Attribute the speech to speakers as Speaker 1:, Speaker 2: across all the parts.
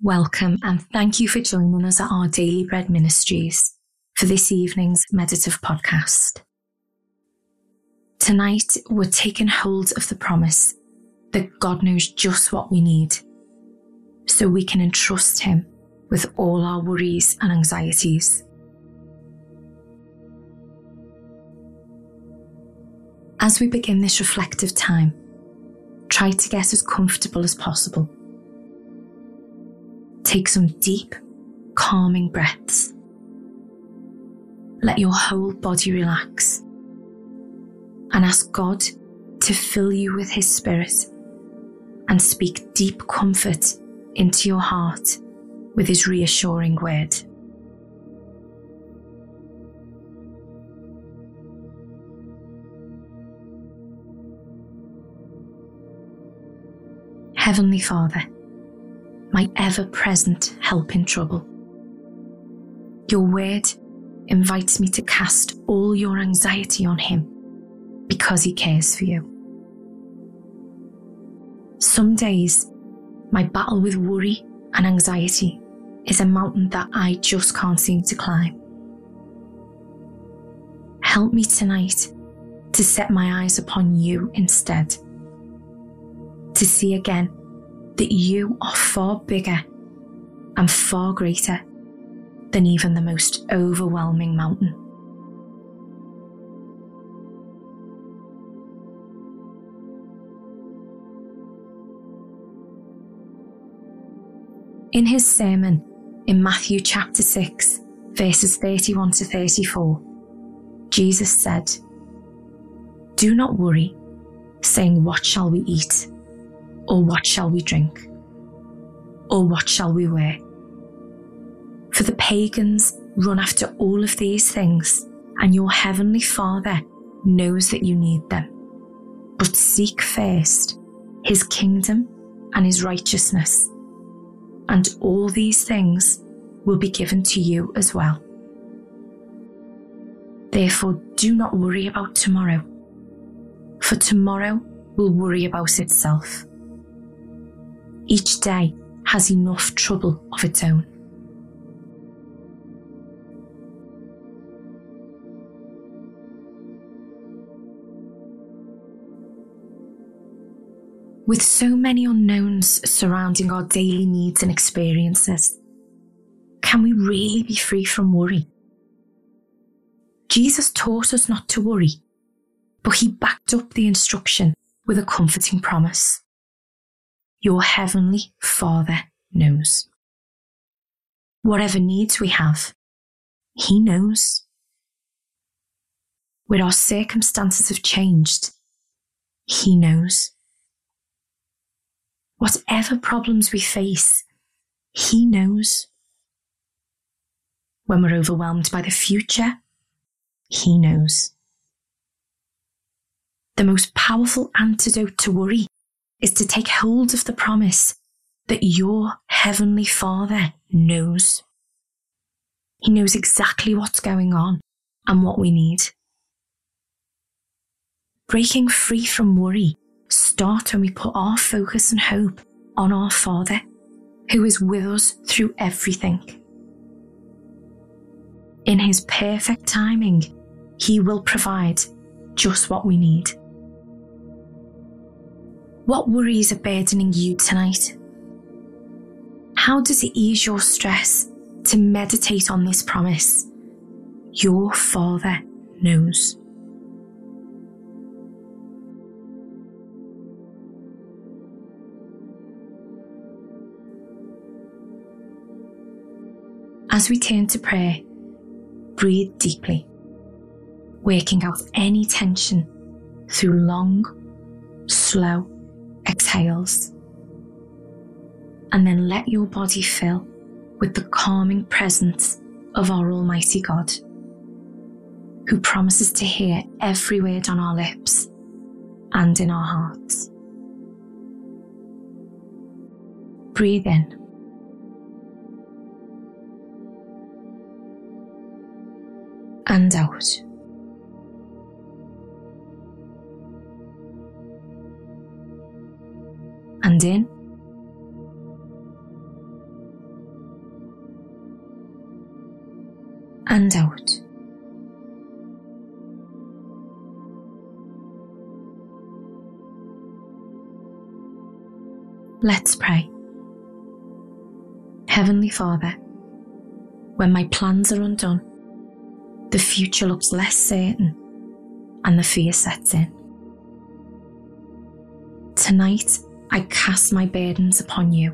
Speaker 1: Welcome and thank you for joining us at our Daily Bread Ministries for this evening's meditative podcast. Tonight, we're taking hold of the promise that God knows just what we need so we can entrust Him with all our worries and anxieties. As we begin this reflective time, try to get as comfortable as possible Take some deep, calming breaths. Let your whole body relax and ask God to fill you with His Spirit and speak deep comfort into your heart with His reassuring word. Heavenly Father, my ever present help in trouble. Your word invites me to cast all your anxiety on Him because He cares for you. Some days, my battle with worry and anxiety is a mountain that I just can't seem to climb. Help me tonight to set my eyes upon you instead, to see again that you are far bigger and far greater than even the most overwhelming mountain. In his sermon in Matthew chapter 6, verses 31 to 34, Jesus said, Do not worry, saying, What shall we eat? Or what shall we drink? Or what shall we wear? For the pagans run after all of these things, and your heavenly Father knows that you need them. But seek first his kingdom and his righteousness, and all these things will be given to you as well. Therefore, do not worry about tomorrow, for tomorrow will worry about itself. Each day has enough trouble of its own. With so many unknowns surrounding our daily needs and experiences, can we really be free from worry? Jesus taught us not to worry, but he backed up the instruction with a comforting promise. Your Heavenly Father knows. Whatever needs we have, He knows. Where our circumstances have changed, He knows. Whatever problems we face, He knows. When we're overwhelmed by the future, He knows. The most powerful antidote to worry is to take hold of the promise that your Heavenly Father knows. He knows exactly what's going on and what we need. Breaking free from worry starts when we put our focus and hope on our Father, who is with us through everything. In His perfect timing, He will provide just what we need. What worries are burdening you tonight? How does it ease your stress to meditate on this promise? Your Father knows. As we turn to prayer, breathe deeply, working out any tension through long, slow, exhales. And then let your body fill with the calming presence of our Almighty God, who promises to hear every word on our lips and in our hearts. Breathe in. And out. and in. And out. Let's pray. Heavenly Father, when my plans are undone, the future looks less certain and the fear sets in. Tonight, I cast my burdens upon you.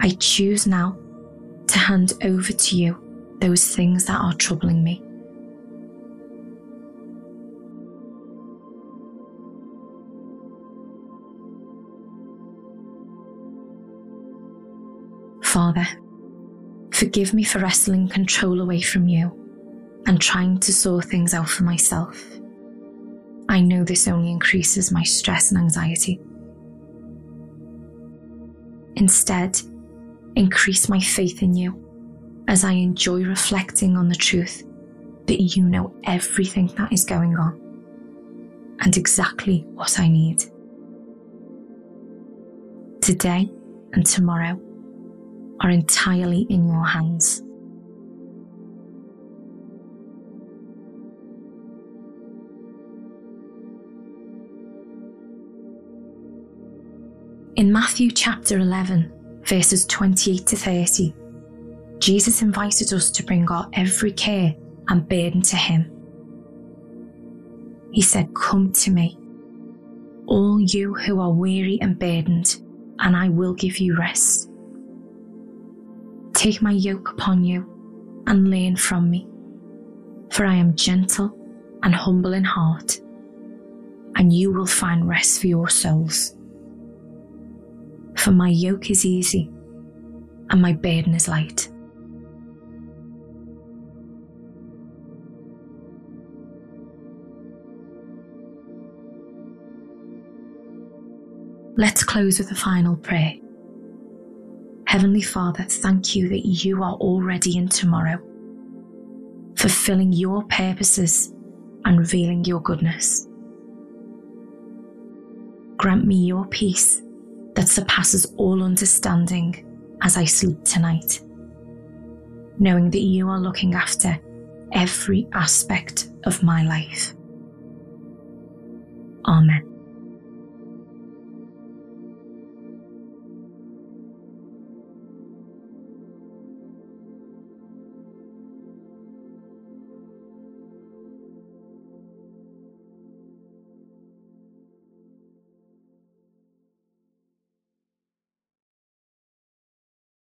Speaker 1: I choose now to hand over to you those things that are troubling me. Father, forgive me for wresting control away from you and trying to sort things out for myself. I know this only increases my stress and anxiety. Instead, increase my faith in you as I enjoy reflecting on the truth that you know everything that is going on and exactly what I need. Today and tomorrow are entirely in your hands. In Matthew chapter 11, verses 28 to 30, Jesus invited us to bring our every care and burden to Him. He said, Come to me, all you who are weary and burdened, and I will give you rest. Take my yoke upon you and learn from me, for I am gentle and humble in heart, and you will find rest for your souls. For my yoke is easy and my burden is light. Let's close with a final prayer. Heavenly Father, thank you that you are already in tomorrow, fulfilling your purposes and revealing your goodness. Grant me your peace that surpasses all understanding as I sleep tonight, knowing that you are looking after every aspect of my life. Amen.